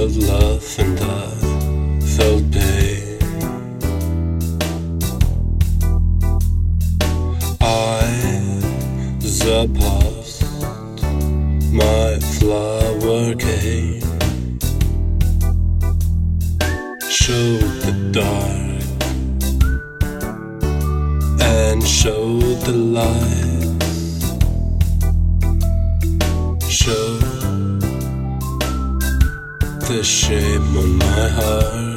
felt love and I felt pain. I, the past, my flower came. Showed the dark and showed the light. Showed the shame on my heart.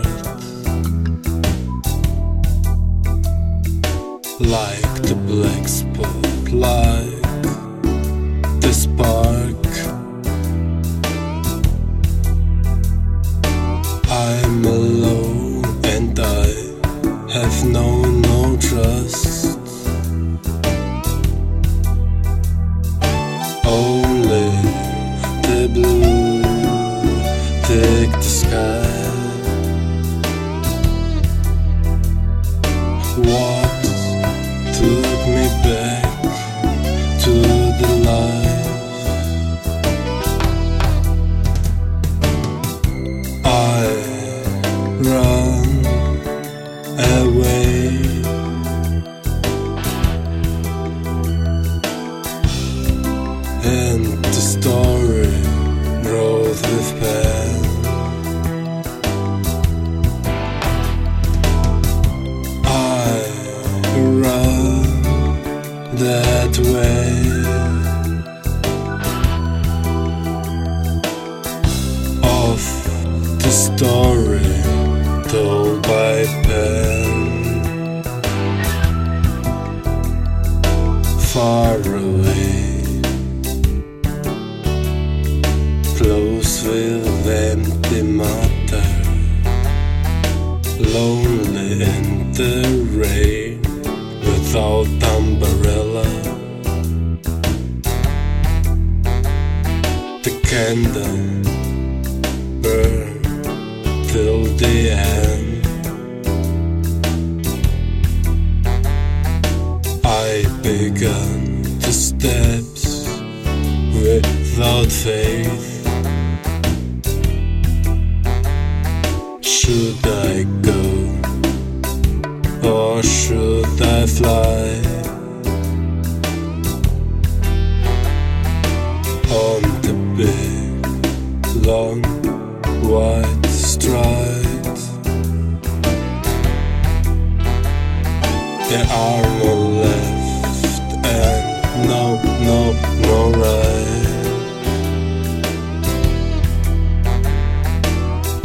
like the black spot, like the spark. I'm alone and I have known no trust. Only the blue, sky. Story told by pen, far away, close with empty matter lonely in the rain without umbrella. The candle the end. I began the steps without faith. Should I go or should I fly on the big, long, white stride? There are no left and no, no, no right.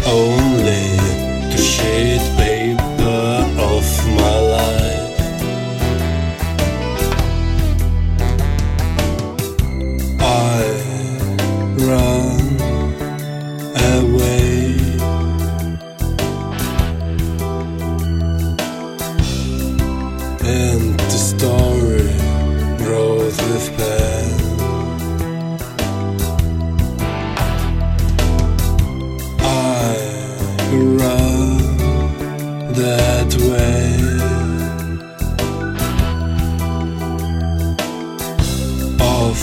only the sheet paper of my life. I run The story wrote with pen. I run that way. Of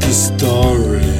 the story